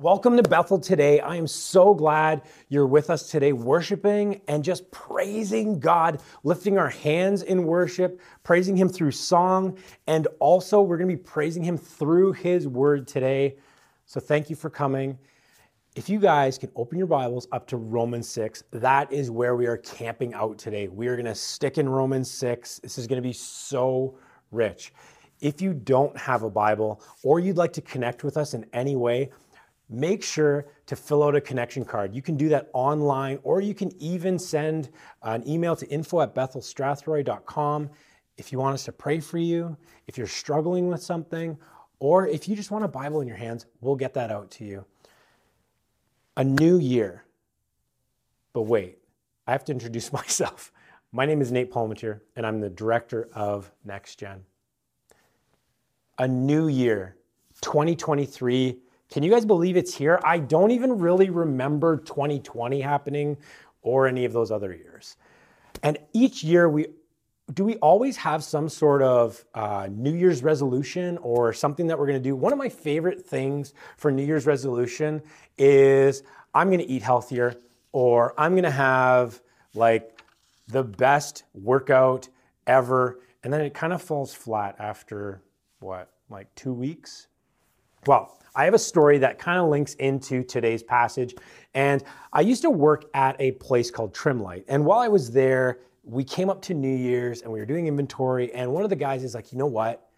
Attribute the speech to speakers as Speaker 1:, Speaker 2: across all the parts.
Speaker 1: Welcome to Bethel today. I am so glad you're with us today, worshiping and just praising God, lifting our hands in worship, praising Him through song, and also we're going to be praising Him through His Word today. So thank you for coming. If you guys can open your Bibles up to Romans 6, that is where we are camping out today. We are going to stick in Romans 6. This is going to be so rich. If you don't have a Bible or you'd like to connect with us in any way, make sure to fill out a connection card. You can do that online, or you can even send an email to info at bethelstrathroy.com if you want us to pray for you, if you're struggling with something, or if you just want a Bible in your hands, we'll get that out to you. A new year. But wait, I have to introduce myself. My name is Nate Palmatier, and I'm the director of Next Gen. A new year, 2023 can you guys believe it's here? I don't even really remember 2020 happening or any of those other years. And each year we do we always have some sort of uh, New Year's resolution or something that we're going to do? One of my favorite things for New Year's resolution is I'm going to eat healthier or I'm going to have like the best workout ever. And then it kind of falls flat after what, like two weeks? Well, I have a story that kind of links into today's passage. And I used to work at a place called Trimlight. And while I was there, we came up to New Year's and we were doing inventory. And one of the guys is like, you know what?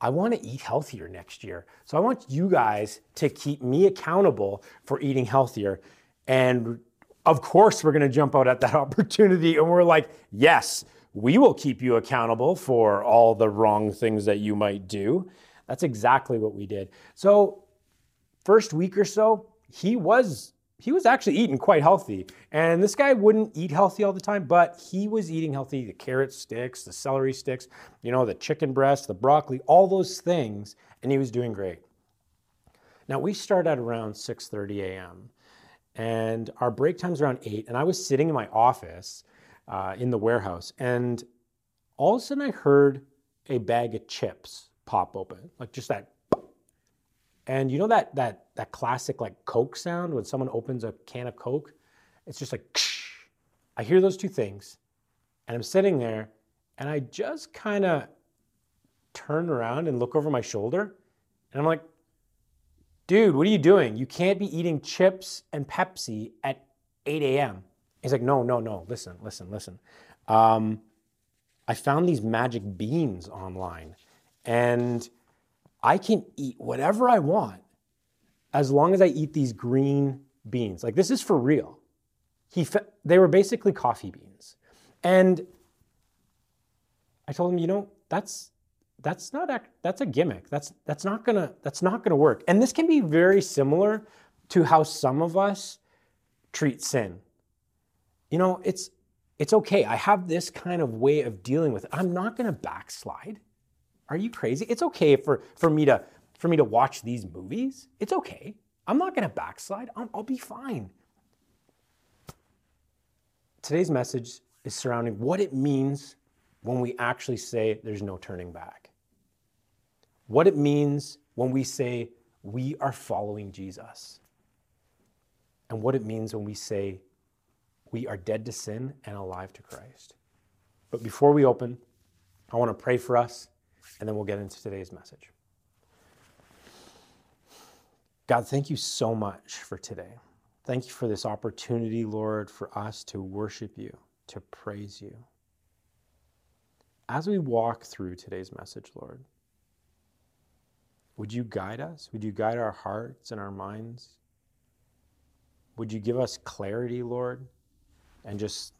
Speaker 1: I want to eat healthier next year. So I want you guys to keep me accountable for eating healthier. And of course, we're going to jump out at that opportunity. And we're like, yes, we will keep you accountable for all the wrong things that you might do. That's exactly what we did. So, first week or so, he was he was actually eating quite healthy. And this guy wouldn't eat healthy all the time, but he was eating healthy. The carrot sticks, the celery sticks, you know, the chicken breast, the broccoli, all those things, and he was doing great. Now we start at around 6:30 a.m. and our break time's around 8 and I was sitting in my office uh, in the warehouse and all of a sudden I heard a bag of chips pop open, like just that. And you know that that that classic like Coke sound when someone opens a can of Coke? It's just like I hear those two things, and I'm sitting there, and I just kind of turn around and look over my shoulder, and I'm like, dude, what are you doing? You can't be eating chips and Pepsi at 8 a.m. He's like, no, no, no, listen, listen, listen. Um, I found these magic beans online and I can eat whatever I want as long as I eat these green beans. Like this is for real. He fe- they were basically coffee beans. And I told him, you know, that's that's not that's a gimmick. That's that's not going to that's not going to work. And this can be very similar to how some of us treat sin. You know, it's it's okay. I have this kind of way of dealing with it. I'm not going to backslide. Are you crazy? It's okay for, for me to for me to watch these movies. It's okay. I'm not going to backslide. I'll, I'll be fine. Today's message is surrounding what it means when we actually say there's no turning back. What it means when we say we are following Jesus. And what it means when we say we are dead to sin and alive to Christ. But before we open, I want to pray for us and then we'll get into today's message. God, thank you so much for today. Thank you for this opportunity, Lord, for us to worship you, to praise you. As we walk through today's message, Lord, would you guide us? Would you guide our hearts and our minds? Would you give us clarity, Lord, and just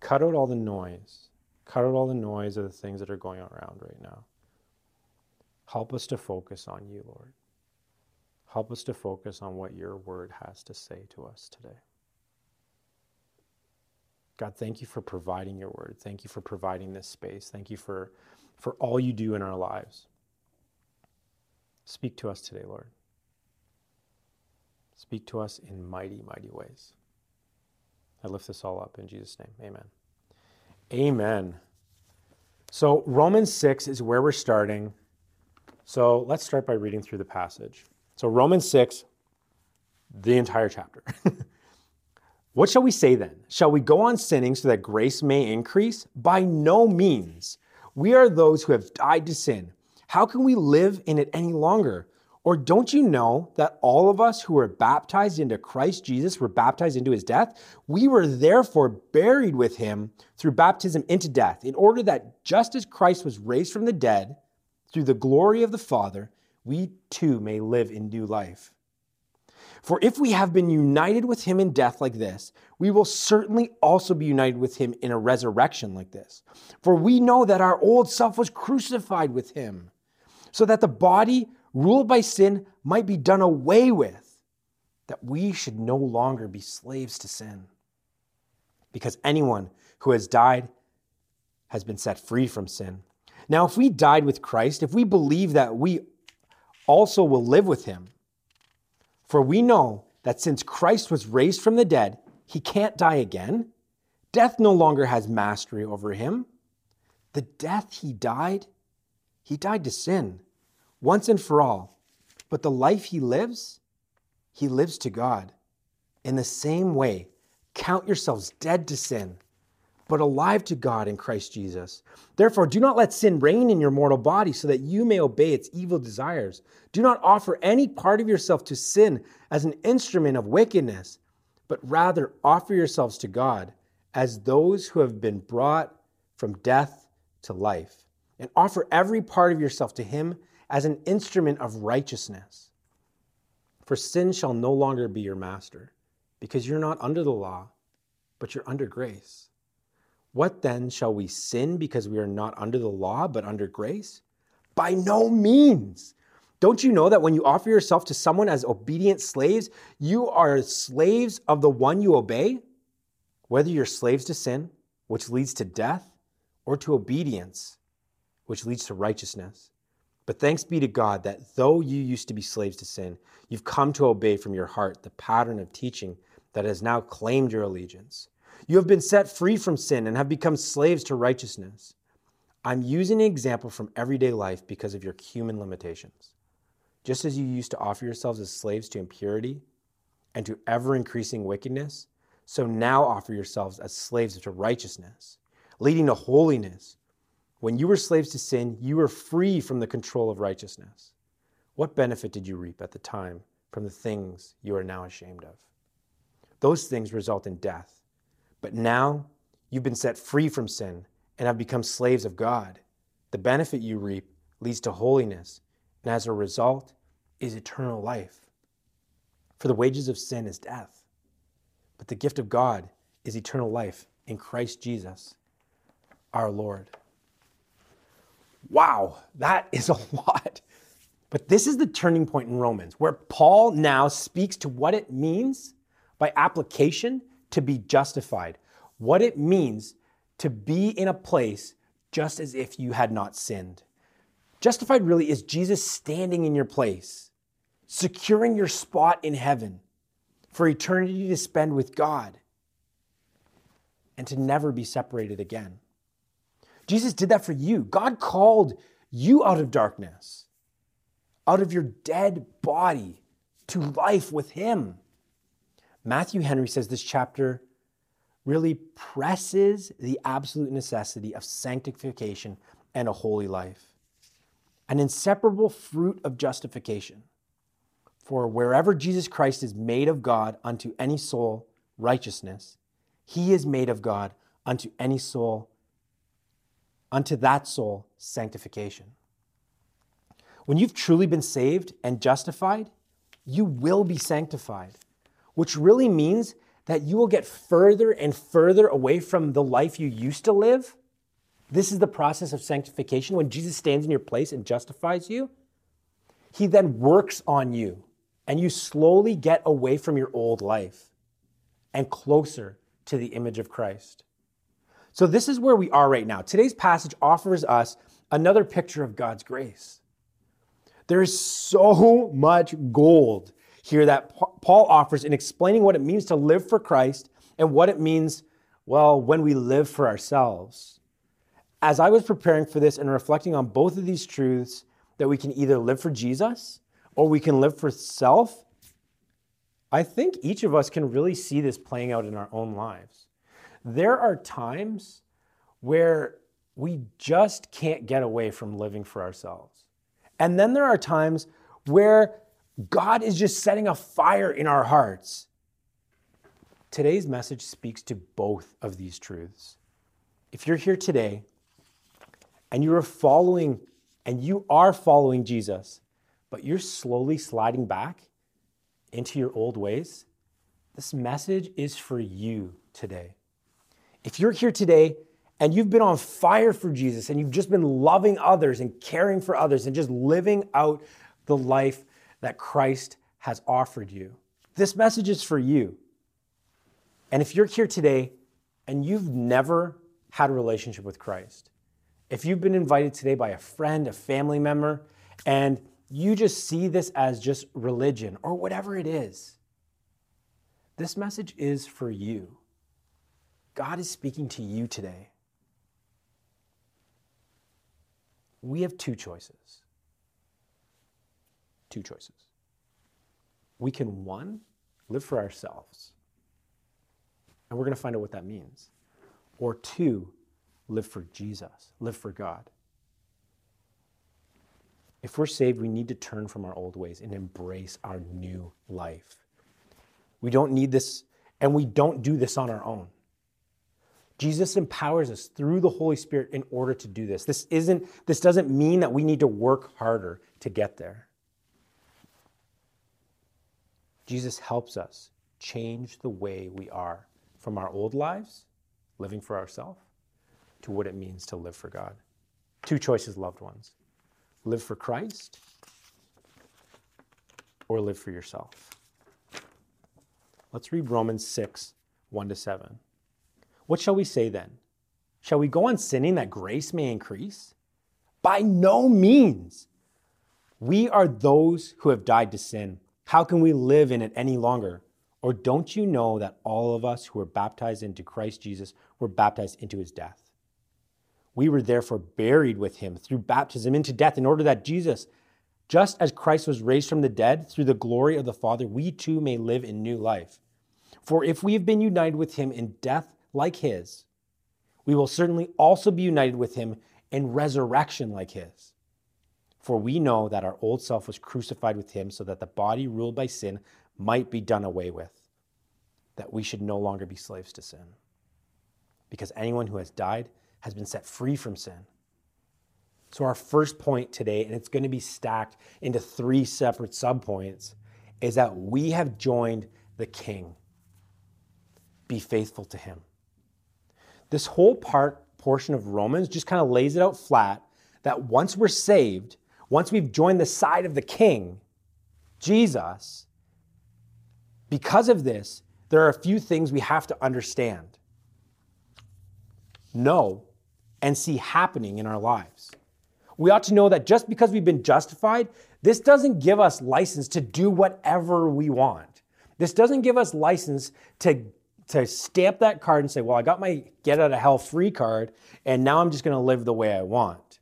Speaker 1: cut out all the noise Cut out all the noise of the things that are going around right now. Help us to focus on you, Lord. Help us to focus on what your word has to say to us today. God, thank you for providing your word. Thank you for providing this space. Thank you for, for all you do in our lives. Speak to us today, Lord. Speak to us in mighty, mighty ways. I lift this all up in Jesus' name. Amen. Amen. So, Romans 6 is where we're starting. So, let's start by reading through the passage. So, Romans 6, the entire chapter. what shall we say then? Shall we go on sinning so that grace may increase? By no means. We are those who have died to sin. How can we live in it any longer? Or don't you know that all of us who were baptized into Christ Jesus were baptized into his death? We were therefore buried with him through baptism into death, in order that just as Christ was raised from the dead through the glory of the Father, we too may live in new life. For if we have been united with him in death like this, we will certainly also be united with him in a resurrection like this. For we know that our old self was crucified with him, so that the body ruled by sin might be done away with, that we should no longer be slaves to sin. Because anyone who has died has been set free from sin. Now, if we died with Christ, if we believe that we also will live with him, for we know that since Christ was raised from the dead, he can't die again. Death no longer has mastery over him. The death he died, he died to sin once and for all. But the life he lives, he lives to God. In the same way, count yourselves dead to sin, but alive to God in Christ Jesus. Therefore, do not let sin reign in your mortal body so that you may obey its evil desires. Do not offer any part of yourself to sin as an instrument of wickedness, but rather offer yourselves to God as those who have been brought from death to life, and offer every part of yourself to Him as an instrument of righteousness. For sin shall no longer be your master, because you're not under the law, but you're under grace. What then shall we sin because we are not under the law, but under grace? By no means. Don't you know that when you offer yourself to someone as obedient slaves, you are slaves of the one you obey? Whether you're slaves to sin, which leads to death, or to obedience, which leads to righteousness. But thanks be to God that though you used to be slaves to sin, you've come to obey from your heart the pattern of teaching that has now claimed your allegiance. You have been set free from sin and have become slaves to righteousness. I'm using an example from everyday life because of your human limitations. Just as you used to offer yourselves as slaves to impurity and to ever increasing wickedness, so now offer yourselves as slaves to righteousness, leading to holiness. When you were slaves to sin, you were free from the control of righteousness. What benefit did you reap at the time from the things you are now ashamed of? Those things result in death. But now you've been set free from sin and have become slaves of God. The benefit you reap leads to holiness, and as a result is eternal life. For the wages of sin is death, but the gift of God is eternal life in Christ Jesus, our Lord. Wow, that is a lot. But this is the turning point in Romans, where Paul now speaks to what it means by application to be justified, what it means to be in a place just as if you had not sinned. Justified really is Jesus standing in your place, securing your spot in heaven for eternity to spend with God and to never be separated again. Jesus did that for you. God called you out of darkness, out of your dead body to life with Him. Matthew Henry says this chapter really presses the absolute necessity of sanctification and a holy life, an inseparable fruit of justification. For wherever Jesus Christ is made of God unto any soul righteousness, he is made of God unto any soul unto that soul sanctification. When you've truly been saved and justified, you will be sanctified, which really means that you will get further and further away from the life you used to live. This is the process of sanctification. When Jesus stands in your place and justifies you, he then works on you, and you slowly get away from your old life and closer to the image of Christ. So, this is where we are right now. Today's passage offers us another picture of God's grace. There is so much gold here that Paul offers in explaining what it means to live for Christ and what it means, well, when we live for ourselves. As I was preparing for this and reflecting on both of these truths, that we can either live for Jesus or we can live for self, I think each of us can really see this playing out in our own lives. There are times where we just can't get away from living for ourselves. And then there are times where God is just setting a fire in our hearts. Today's message speaks to both of these truths. If you're here today and you are following and you are following Jesus, but you're slowly sliding back into your old ways, this message is for you today. If you're here today and you've been on fire for Jesus and you've just been loving others and caring for others and just living out the life that Christ has offered you, this message is for you. And if you're here today and you've never had a relationship with Christ, if you've been invited today by a friend, a family member, and you just see this as just religion or whatever it is, this message is for you. God is speaking to you today. We have two choices. Two choices. We can, one, live for ourselves, and we're going to find out what that means. Or two, live for Jesus, live for God. If we're saved, we need to turn from our old ways and embrace our new life. We don't need this, and we don't do this on our own. Jesus empowers us through the Holy Spirit in order to do this. This isn't this doesn't mean that we need to work harder to get there. Jesus helps us change the way we are from our old lives, living for ourselves, to what it means to live for God. Two choices, loved ones live for Christ or live for yourself. Let's read Romans 6 1 to 7. What shall we say then? Shall we go on sinning that grace may increase? By no means. We are those who have died to sin. How can we live in it any longer? Or don't you know that all of us who were baptized into Christ Jesus were baptized into his death? We were therefore buried with him through baptism into death, in order that Jesus, just as Christ was raised from the dead through the glory of the Father, we too may live in new life. For if we have been united with him in death like his, we will certainly also be united with him in resurrection like his. For we know that our old self was crucified with him so that the body ruled by sin might be done away with, that we should no longer be slaves to sin. Because anyone who has died has been set free from sin. So, our first point today, and it's going to be stacked into three separate subpoints, is that we have joined the King. Be faithful to him. This whole part portion of Romans just kind of lays it out flat that once we're saved, once we've joined the side of the King, Jesus, because of this, there are a few things we have to understand. Know and see happening in our lives. We ought to know that just because we've been justified, this doesn't give us license to do whatever we want. This doesn't give us license to, to stamp that card and say, well, I got my get out of hell free card, and now I'm just going to live the way I want.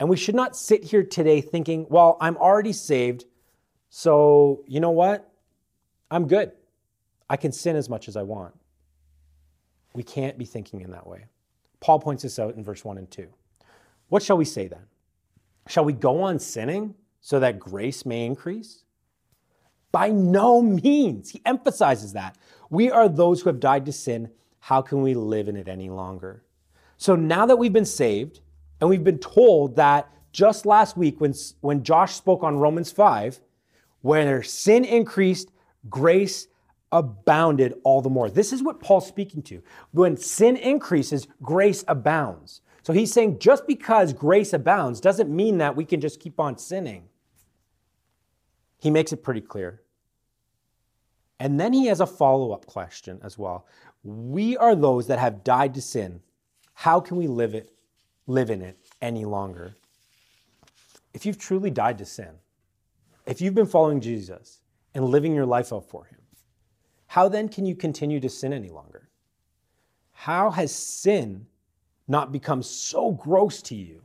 Speaker 1: And we should not sit here today thinking, well, I'm already saved, so you know what? I'm good. I can sin as much as I want. We can't be thinking in that way. Paul points this out in verse 1 and 2. What shall we say then? Shall we go on sinning so that grace may increase? By no means. He emphasizes that. We are those who have died to sin. How can we live in it any longer? So now that we've been saved, and we've been told that just last week when, when Josh spoke on Romans 5, where sin increased, grace abounded all the more. This is what Paul's speaking to. When sin increases, grace abounds. So he's saying just because grace abounds doesn't mean that we can just keep on sinning. He makes it pretty clear. And then he has a follow up question as well. We are those that have died to sin. How can we live it, live in it any longer? If you've truly died to sin, if you've been following Jesus and living your life out for him, how then can you continue to sin any longer? How has sin not become so gross to you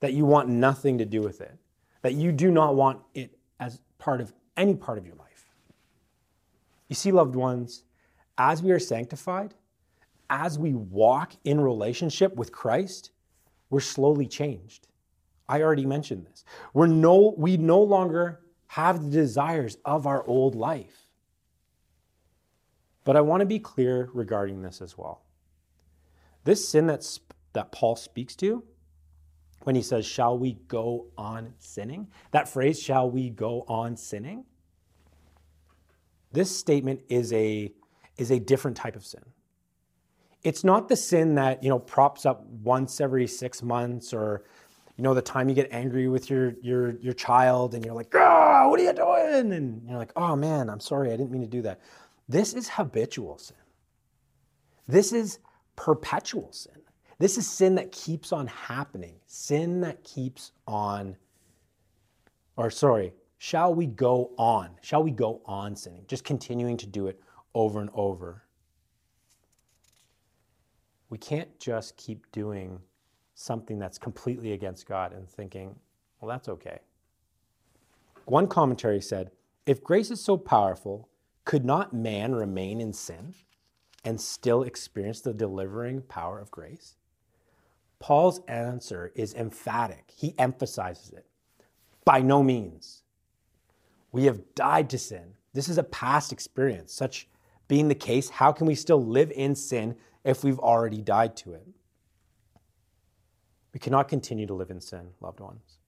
Speaker 1: that you want nothing to do with it, that you do not want it as part of any part of your life? You see, loved ones, as we are sanctified, as we walk in relationship with Christ, we're slowly changed. I already mentioned this. We're no, we no longer have the desires of our old life. But I want to be clear regarding this as well. This sin that's, that Paul speaks to, when he says, Shall we go on sinning? That phrase, shall we go on sinning? This statement is a, is a different type of sin. It's not the sin that, you know, props up once every six months or, you know, the time you get angry with your, your, your child and you're like, ah, what are you doing? And you're like, oh man, I'm sorry, I didn't mean to do that. This is habitual sin. This is perpetual sin. This is sin that keeps on happening, sin that keeps on, or sorry, shall we go on? Shall we go on sinning? Just continuing to do it over and over. We can't just keep doing something that's completely against God and thinking, well, that's okay. One commentary said, if grace is so powerful, could not man remain in sin and still experience the delivering power of grace? Paul's answer is emphatic. He emphasizes it. By no means. We have died to sin. This is a past experience. Such being the case, how can we still live in sin if we've already died to it? We cannot continue to live in sin, loved ones.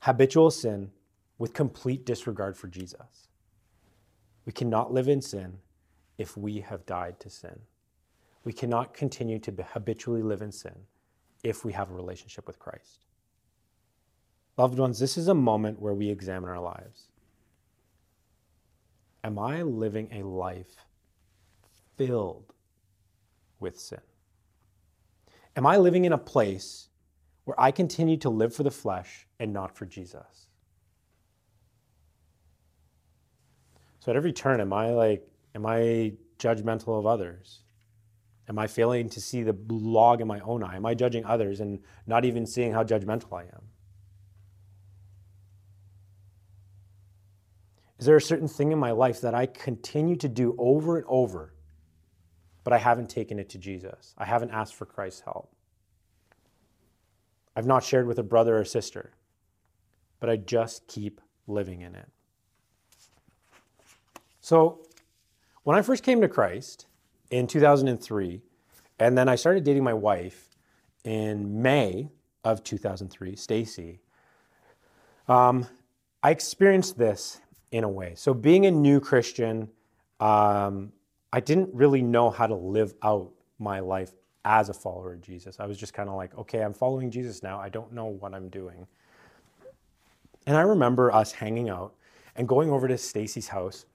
Speaker 1: Habitual sin with complete disregard for Jesus. We cannot live in sin if we have died to sin. We cannot continue to habitually live in sin if we have a relationship with Christ. Loved ones, this is a moment where we examine our lives. Am I living a life filled with sin? Am I living in a place where I continue to live for the flesh and not for Jesus? So at every turn, am I like, am I judgmental of others? Am I failing to see the log in my own eye? Am I judging others and not even seeing how judgmental I am? Is there a certain thing in my life that I continue to do over and over, but I haven't taken it to Jesus? I haven't asked for Christ's help. I've not shared with a brother or sister, but I just keep living in it. So, when I first came to Christ, in 2003. And then I started dating my wife in May of 2003, Stacy. Um, I experienced this in a way. So, being a new Christian, um, I didn't really know how to live out my life as a follower of Jesus. I was just kind of like, okay, I'm following Jesus now. I don't know what I'm doing. And I remember us hanging out and going over to Stacy's house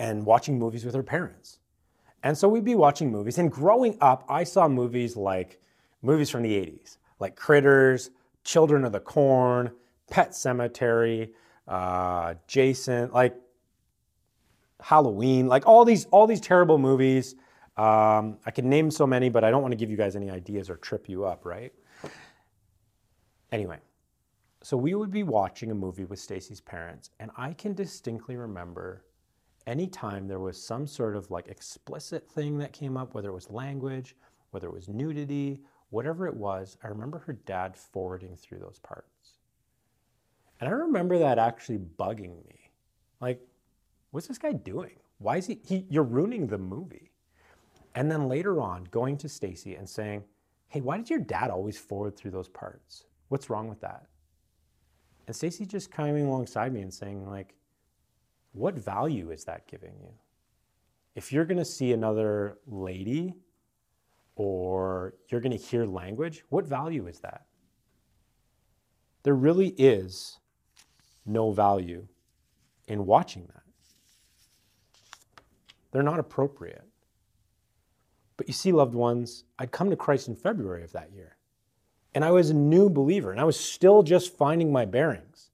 Speaker 1: and watching movies with her parents. And so we'd be watching movies. And growing up, I saw movies like movies from the 80s, like Critters, Children of the Corn, Pet Sematary, uh, Jason, like Halloween, like all these all these terrible movies. Um, I can name so many, but I don't want to give you guys any ideas or trip you up, right? Anyway, so we would be watching a movie with Stacy's parents, and I can distinctly remember anytime there was some sort of like explicit thing that came up, whether it was language, whether it was nudity, whatever it was, I remember her dad forwarding through those parts. And I remember that actually bugging me. Like, what's this guy doing? Why is he, he you're ruining the movie. And then later on, going to Stacy and saying, hey, why did your dad always forward through those parts? What's wrong with that? And Stacy just coming alongside me and saying, like, what value is that giving you? If you're to see another lady or you're to hear language, what value is that? There really is no value in watching that. They're not appropriate. But you see, loved ones, I'd come to Christ in February of that year. And I was a new believer, and I was still just finding my bearings.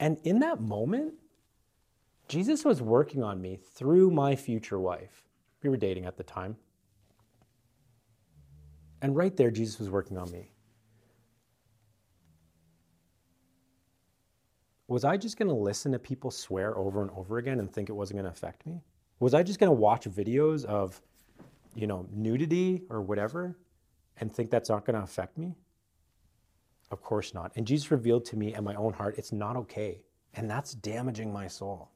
Speaker 1: And in that moment, Jesus was working on me through my future wife. We were dating at the time. And right there, Jesus was working on me. Was I just going to listen to people swear over and over again and think it wasn't going to affect me? Was I just going to watch videos of, you know, nudity or whatever and think that's not going to affect me? Of course not. And Jesus revealed to me in my own heart, it's not okay. And that's damaging my soul.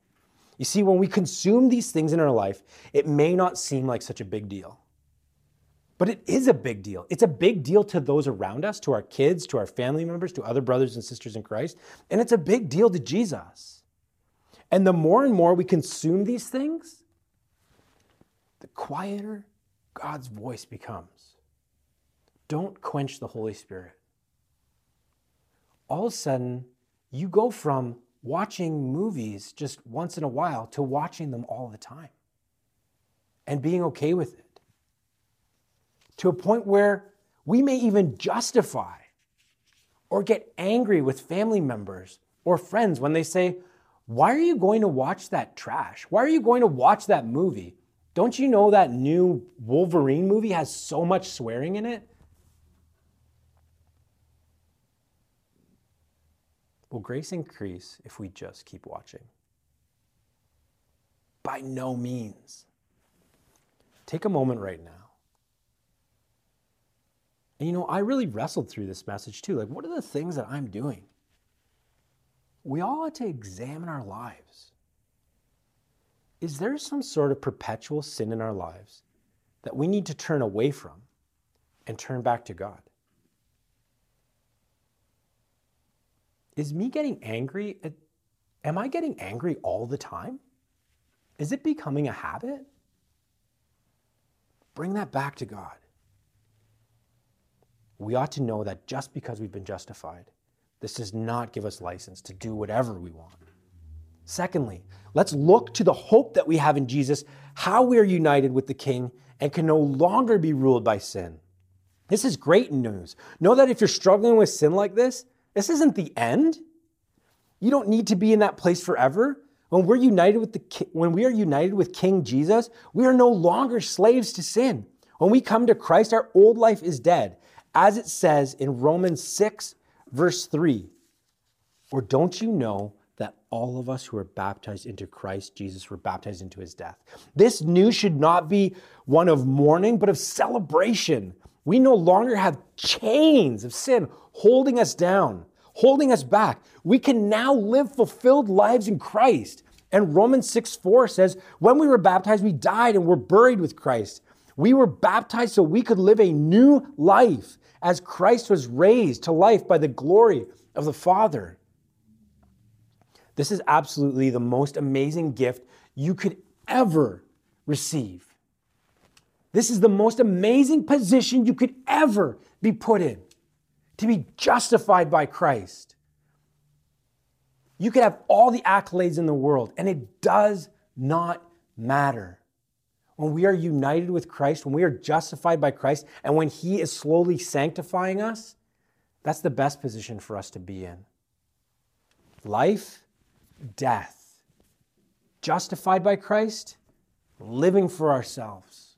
Speaker 1: You see, when we consume these things in our life, it may not seem like such a big deal. But it is a big deal. It's a big deal to those around us, to our kids, to our family members, to other brothers and sisters in Christ. And it's a big deal to Jesus. And the more and more we consume these things, the quieter God's voice becomes. Don't quench the Holy Spirit. All of a sudden, you go from watching movies just once in a while to watching them all the time and being okay with it to a point where we may even justify or get angry with family members or friends when they say, Why are you going to watch that trash? Why are you going to watch that movie? Don't you know that new Wolverine movie has so much swearing in it? Will grace increase if we just keep watching? By no means. Take a moment right now and you know, I really wrestled through this message too. Like, what are the things that I'm doing? We all ought to examine our lives. Is there some sort of perpetual sin in our lives that we need to turn away from and turn back to God? Is me getting angry? Uh, am I getting angry all the time? Is it becoming a habit? Bring that back to God we ought to know that just because we've been justified, this does not give us license to do whatever we want. Secondly, let's look to the hope that we have in Jesus, how we are united with the King and can no longer be ruled by sin. This is great news. Know that if you're struggling with sin like this, this isn't the end. You don't need to be in that place forever. When we're united with the when we are united with King Jesus, we are no longer slaves to sin. When we come to Christ, our old life is dead as it says in Romans 6, verse 3. Or don't you know that all of us who are baptized into Christ Jesus were baptized into his death? This news should not be one of mourning, but of celebration. We no longer have chains of sin holding us down, holding us back. We can now live fulfilled lives in Christ. And Romans 6 4 says, When we were baptized, we died and were buried with Christ. We were baptized so we could live a new life as Christ was raised to life by the glory of the Father. This is absolutely the most amazing gift you could ever receive. This is the most amazing position you could ever be put in to be justified by Christ. You could have all the accolades in the world, and it does not matter when we are united with Christ, when we are justified by Christ, and when He is slowly sanctifying us, that's the best position for us to be in. Life, death. Justified by Christ, living for ourselves.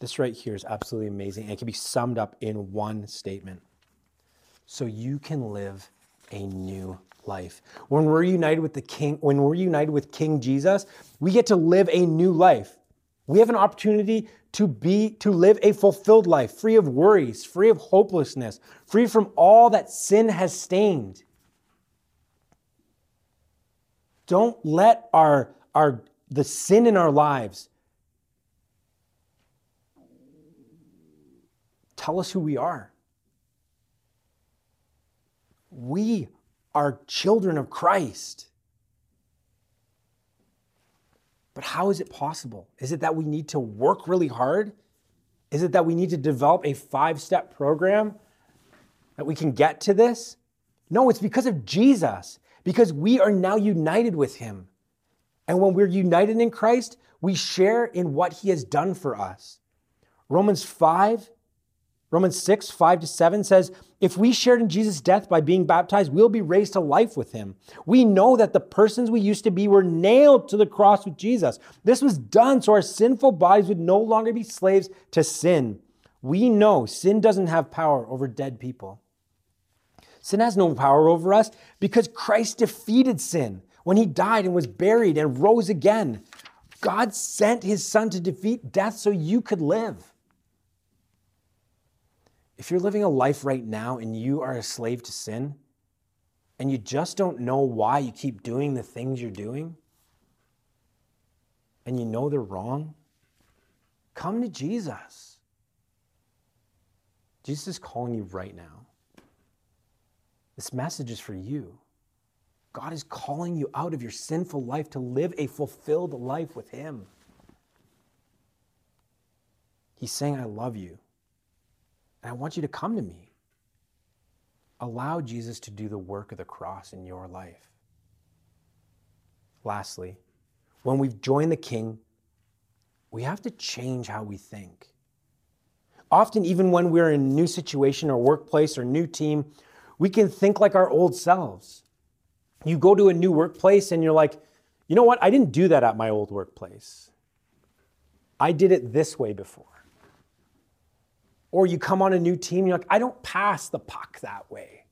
Speaker 1: This right here is absolutely amazing and it can be summed up in one statement. So you can live a new life. When we're united with the King, when we're united with King Jesus, we get to live a new life. We have an opportunity to be to live a fulfilled life, free of worries, free of hopelessness, free from all that sin has stained. Don't let our our the sin in our lives tell us who we are. We are children of Christ. But how is it possible? Is it that we need to work really hard? Is it that we need to develop a five step program that we can get to this? No, it's because of Jesus, because we are now united with Him. And when we're united in Christ, we share in what He has done for us. Romans 5 Romans 6, 5 to 7 says, If we shared in Jesus' death by being baptized, we'll be raised to life with him. We know that the persons we used to be were nailed to the cross with Jesus. This was done so our sinful bodies would no longer be slaves to sin. We know sin doesn't have power over dead people. Sin has no power over us because Christ defeated sin when he died and was buried and rose again. God sent his son to defeat death so you could live. If you're living a life right now and you are a slave to sin, and you just don't know why you keep doing the things you're doing, and you know they're wrong, come to Jesus. Jesus is calling you right now. This message is for you. God is calling you out of your sinful life to live a fulfilled life with Him. He's saying, I love you, and I want you to come to me. Allow Jesus to do the work of the cross in your life. Lastly, when we've joined the King, we have to change how we think. Often, even when we're in a new situation or workplace or new team, we can think like our old selves. You go to a new workplace and you're like, you know what? I didn't do that at my old workplace. I did it this way before. Or you come on a new team, you're like, I don't pass the puck that way.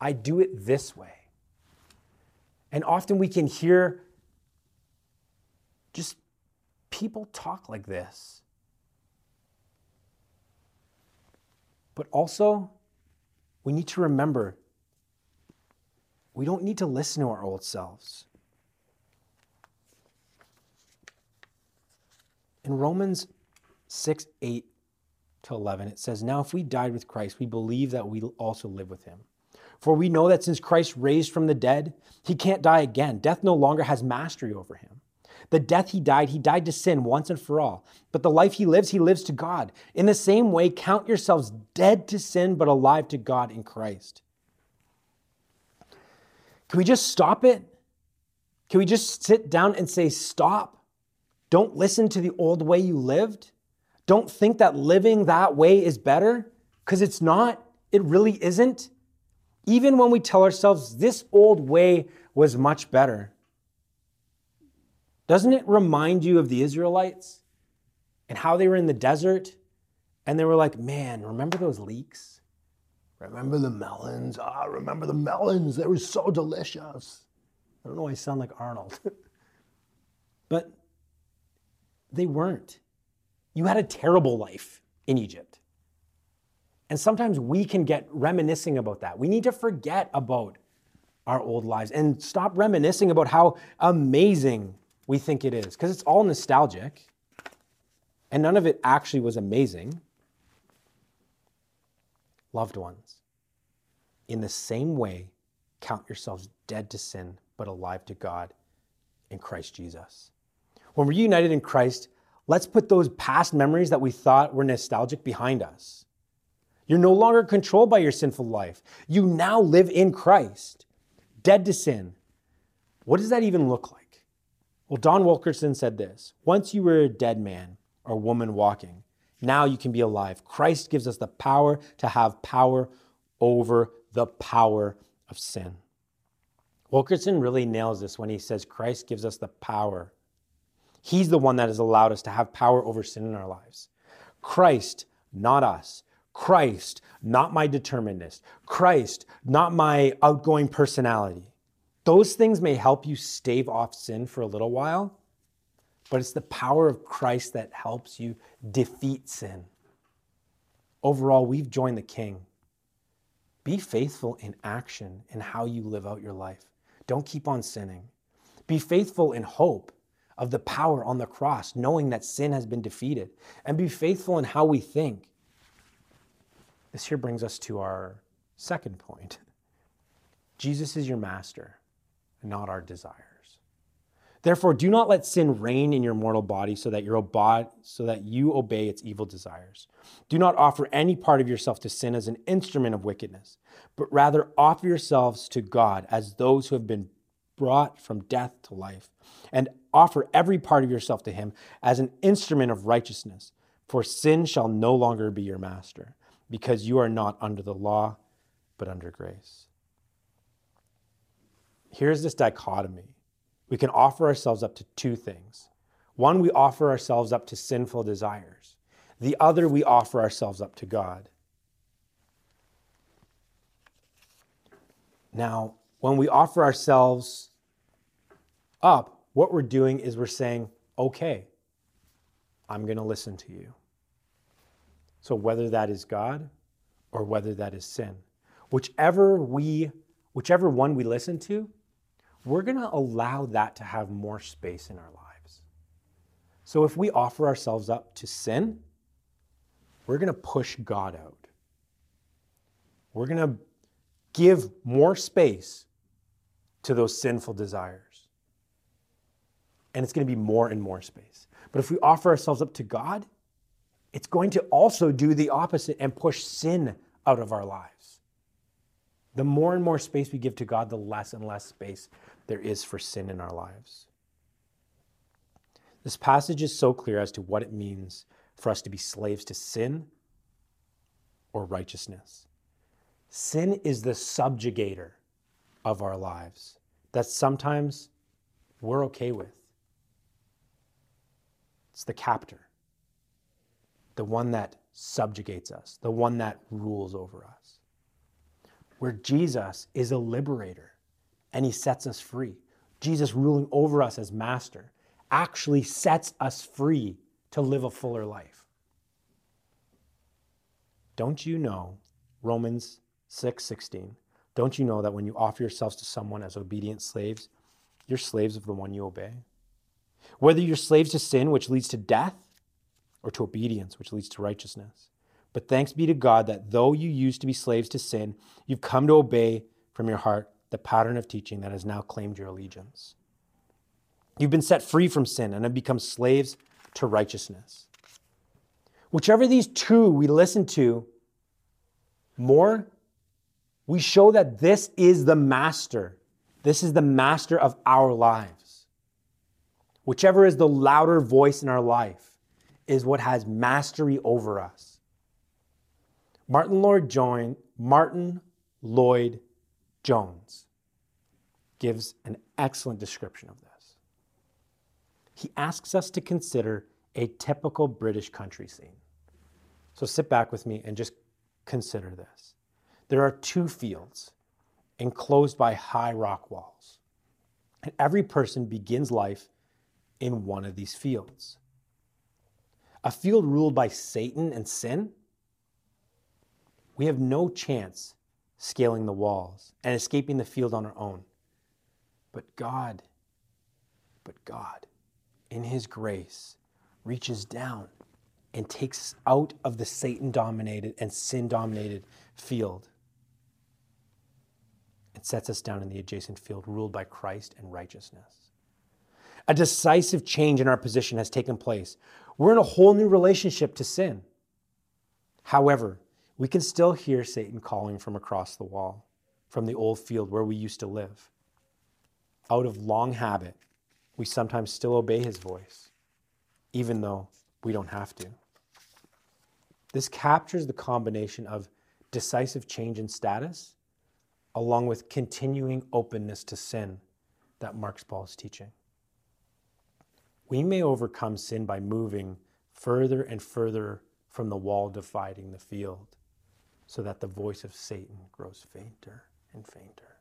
Speaker 1: I do it this way. And often we can hear just people talk like this. But also, we need to remember we don't need to listen to our old selves. In Romans 6 8 to 11, it says, Now if we died with Christ, we believe that we also live with him. For we know that since Christ raised from the dead, he can't die again. Death no longer has mastery over him. The death he died, he died to sin once and for all. But the life he lives, he lives to God. In the same way, count yourselves dead to sin, but alive to God in Christ. Can we just stop it? Can we just sit down and say, stop? Don't listen to the old way you lived. Don't think that living that way is better, because it's not. It really isn't. Even when we tell ourselves this old way was much better. Doesn't it remind you of the Israelites and how they were in the desert and they were like, man, remember those leeks? Remember the melons? Ah, remember the melons? They were so delicious. I don't know why I sound like Arnold. but they weren't. You had a terrible life in Egypt. And sometimes we can get reminiscing about that. We need to forget about our old lives and stop reminiscing about how amazing we think it is, because it's all nostalgic and none of it actually was amazing. Loved ones, in the same way, count yourselves dead to sin, but alive to God in Christ Jesus. When we're united in Christ, let's put those past memories that we thought were nostalgic behind us. You're no longer controlled by your sinful life. You now live in Christ, dead to sin. What does that even look like? Well, Don Wilkerson said this Once you were a dead man or woman walking, now you can be alive. Christ gives us the power to have power over the power of sin. Wilkerson really nails this when he says Christ gives us the power. He's the one that has allowed us to have power over sin in our lives. Christ, not us. Christ, not my determinedness. Christ, not my outgoing personality. Those things may help you stave off sin for a little while, but it's the power of Christ that helps you defeat sin. Overall, we've joined the King. Be faithful in action in how you live out your life. Don't keep on sinning. Be faithful in hope of the power on the cross, knowing that sin has been defeated. And be faithful in how we think. This here brings us to our second point Jesus is your master, not our desires. Therefore, do not let sin reign in your mortal body so that, so that you obey its evil desires. Do not offer any part of yourself to sin as an instrument of wickedness, but rather offer yourselves to God as those who have been brought from death to life, and offer every part of yourself to Him as an instrument of righteousness. For sin shall no longer be your master because you are not under the law, but under grace. Here's this dichotomy we can offer ourselves up to two things. One, we offer ourselves up to sinful desires, the other, we offer ourselves up to God. Now, when we offer ourselves up, what we're doing is we're saying, okay, I'm going to listen to you. So whether that is God or whether that is sin, whichever we whichever one we listen to, we're going to allow that to have more space in our lives. So if we offer ourselves up to sin, we're going to push God out. We're going to give more space to those sinful desires. And it's going to be more and more space. But if we offer ourselves up to God, it's going to also do the opposite and push sin out of our lives. The more and more space we give to God, the less and less space there is for sin in our lives. This passage is so clear as to what it means for us to be slaves to sin or righteousness. Sin is the subjugator of our lives that sometimes we're okay with. It's the captor, the one that subjugates us, the one that rules over us. Where Jesus is a liberator and he sets us free. Jesus ruling over us as master actually sets us free to live a fuller life. Don't you know Romans 6 16. Don't you know that when you offer yourselves to someone as obedient slaves, you're slaves of the one you obey? Whether you're slaves to sin, which leads to death, or to obedience, which leads to righteousness. But thanks be to God that though you used to be slaves to sin, you've come to obey from your heart the pattern of teaching that has now claimed your allegiance. You've been set free from sin and have become slaves to righteousness. Whichever these two we listen to more we show that this is the master. This is the master of our lives. Whichever is the louder voice in our life is what has mastery over us. Martyn Lloyd Jones, Martyn Lloyd Jones gives an excellent description of this. He asks us to consider a typical British country scene. So sit back with me and just consider this. There are two fields enclosed by high rock walls. And every person begins life in one of these fields. A field ruled by Satan and sin, we have no chance scaling the walls and escaping the field on our own. But God, but God, in His grace, reaches down and takes us out of the Satan dominated and sin dominated field and sets us down in the adjacent field ruled by Christ and righteousness. A decisive change in our position has taken place. We're in a whole new relationship to sin. However, we can still hear Satan calling from across the wall, from the old field where we used to live. Out of long habit, we sometimes still obey his voice, even though we don't have to. This captures the combination of decisive change in status along with continuing openness to sin that marks Paul's teaching. We may overcome sin by moving further and further from the wall dividing the field so that the voice of Satan grows fainter and fainter.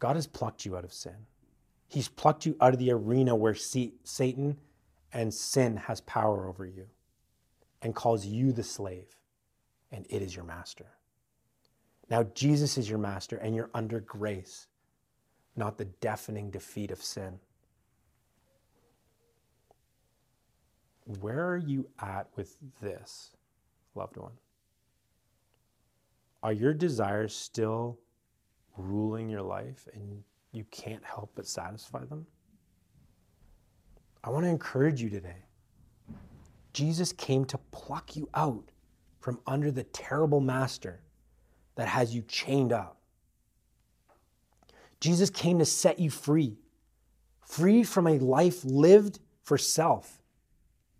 Speaker 1: God has plucked you out of sin. He's plucked you out of the arena where Satan and sin has power over you and calls you the slave, and it is your master. Now, Jesus is your master, and you're under grace, not the deafening defeat of sin. Where are you at with this, loved one? Are your desires still ruling your life and you can't help but satisfy them? I want to encourage you today. Jesus came to pluck you out from under the terrible master that has you chained up. Jesus came to set you free, free from a life lived for self,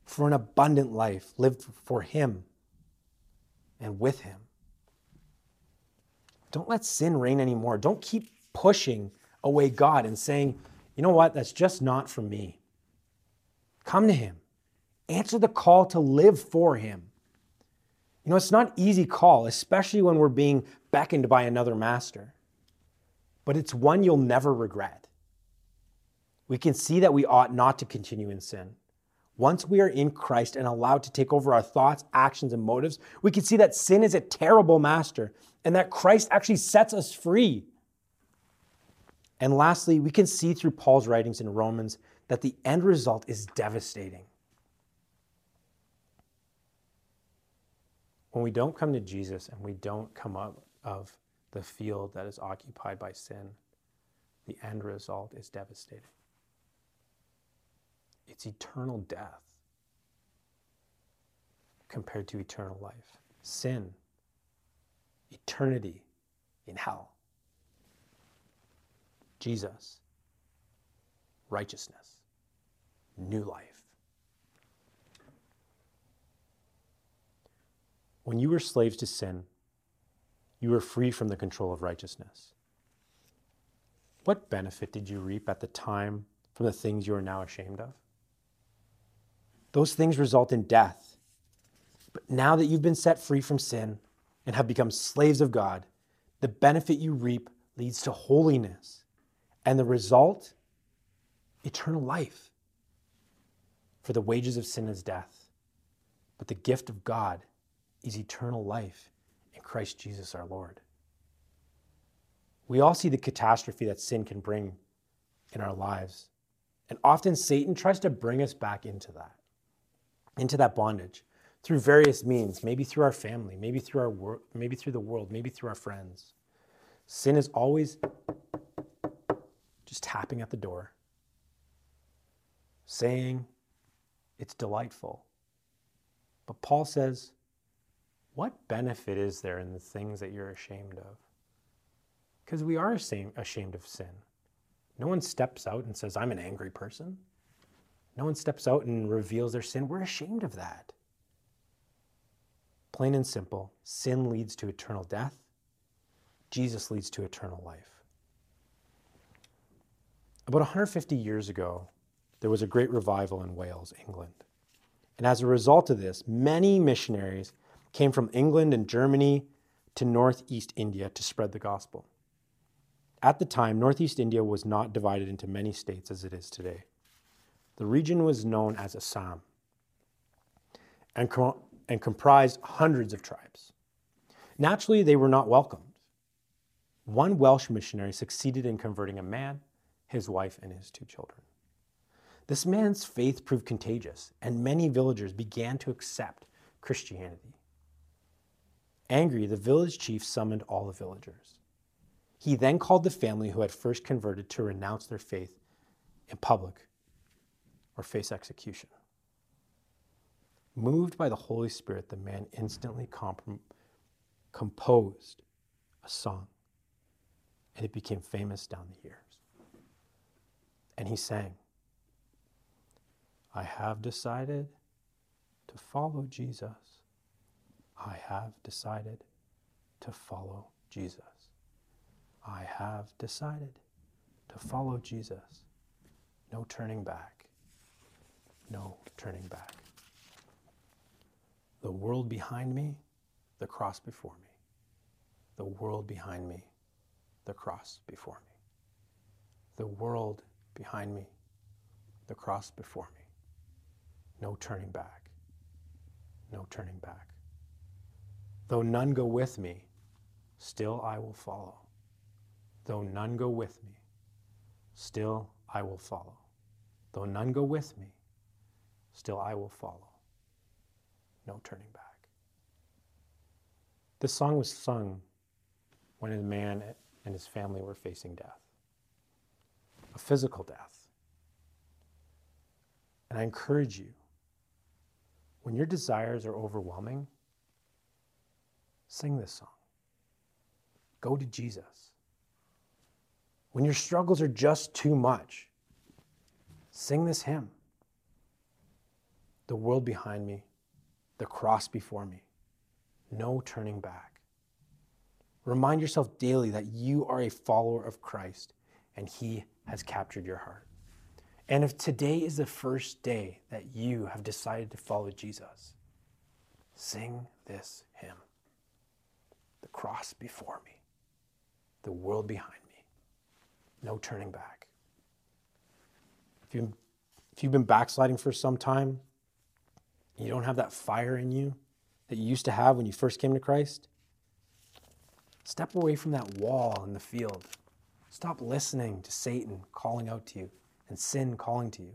Speaker 1: for an abundant life lived for Him and with Him. Don't let sin reign anymore. Don't keep pushing away God and saying, you know what, that's just not for me. Come to Him. Answer the call to live for Him. You know, it's not easy call, especially when we're being beckoned by another master. But it's one you'll never regret. We can see that we ought not to continue in sin. Once we are in Christ and allowed to take over our thoughts, actions, and motives, we can see that sin is a terrible master and that Christ actually sets us free. And lastly, we can see through Paul's writings in Romans that the end result is devastating. When we don't come to Jesus and we don't come up of the field that is occupied by sin, the end result is devastating. It's eternal death compared to eternal life. Sin, eternity in hell. Jesus, righteousness, new life. When you were slaves to sin, you were free from the control of righteousness. What benefit did you reap at the time from the things you are now ashamed of? Those things result in death. But now that you've been set free from sin and have become slaves of God, the benefit you reap leads to holiness. And the result, eternal life. For the wages of sin is death, but the gift of God is eternal life in Christ Jesus our Lord. We all see the catastrophe that sin can bring in our lives. And often Satan tries to bring us back into that into that bondage through various means, maybe through our family, maybe through our work, maybe through the world, maybe through our friends. Sin is always just tapping at the door, saying it's delightful. But Paul says, what benefit is there in the things that you're ashamed of? Because we are ashamed of sin. No one steps out and says, I'm an angry person. No one steps out and reveals their sin. We're ashamed of that. Plain and simple, sin leads to eternal death. Jesus leads to eternal life. About 150 years ago, there was a great revival in Wales, England. And as a result of this, many missionaries came from England and Germany to northeast India to spread the gospel. At the time, northeast India was not divided into many states as it is today. The region was known as Assam and, com- and comprised hundreds of tribes. Naturally, they were not welcomed. One Welsh missionary succeeded in converting a man, his wife, and his two children. This man's faith proved contagious, and many villagers began to accept Christianity. Angry, the village chief summoned all the villagers. He then called the family who had first converted to renounce their faith in public or face execution. Moved by the Holy Spirit, the man instantly comp- composed a song, and it became famous down the years. And he sang, I have decided to follow Jesus. I have decided to follow Jesus. I have decided to follow Jesus. No turning back no turning back. The world behind me, the cross before me. The world behind me, the cross before me. The world behind me, the cross before me. No turning back. No turning back. Though none go with me, still I will follow. Though none go with me, still I will follow. Though none go with me, still I will follow. No turning back. This song was sung when a man and his family were facing death, a physical death. And I encourage you, when your desires are overwhelming, sing this song. Go to Jesus. When your struggles are just too much, sing this hymn the world behind me, the cross before me. No turning back. Remind yourself daily that you are a follower of Christ and He has captured your heart. And if today is the first day that you have decided to follow Jesus, sing this hymn. The cross before me, the world behind me. No turning back. If, you, if you've been backsliding for some time, you don't have that fire in you that you used to have when you first came to Christ, step away from that wall in the field. Stop listening to Satan calling out to you and sin calling to you.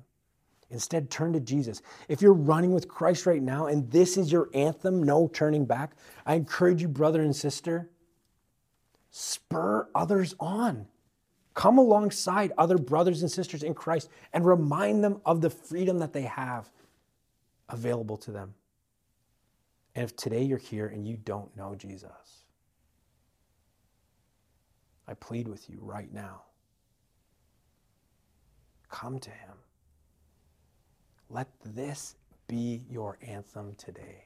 Speaker 1: Instead, turn to Jesus. If you're running with Christ right now and this is your anthem, no turning back, I encourage you, brother and sister, spur others on. Come alongside other brothers and sisters in Christ and remind them of the freedom that they have available to them. And if today you're here and you don't know Jesus, I plead with you right now come to him. Let this be your anthem today.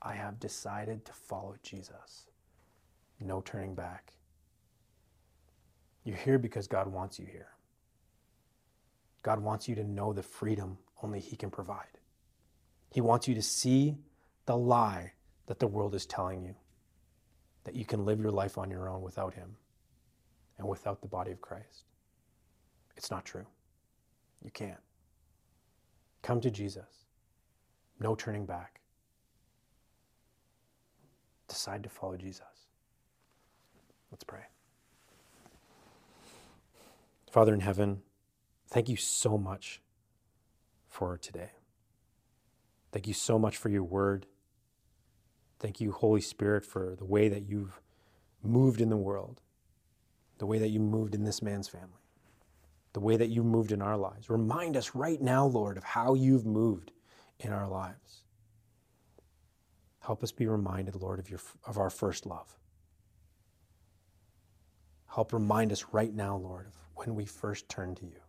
Speaker 1: I have decided to follow Jesus. No turning back. You're here because God wants you here. God wants you to know the freedom only He can provide. He wants you to see the lie that the world is telling you that you can live your life on your own without Him and without the body of Christ. It's not true. You can't. Come to Jesus. No turning back. Decide to follow Jesus. Let's pray. Father in heaven, thank you so much for today. Thank you so much for your word. Thank you, Holy Spirit, for the way that you've moved in the world, the way that you moved in this man's family, the way that you moved in our lives. Remind us right now, Lord, of how you've moved in our lives. Help us be reminded, Lord, of, your, of our first love. Help remind us right now, Lord, of when we first turned to you.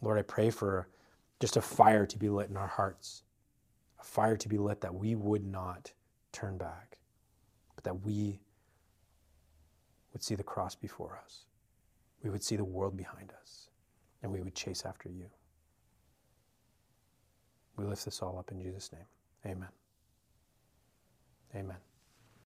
Speaker 1: Lord, I pray for just a fire to be lit in our hearts a fire to be lit that we would not turn back, but that we would see the cross before us. We would see the world behind us, and we would chase after you. We lift this all up in Jesus' name. Amen. Amen.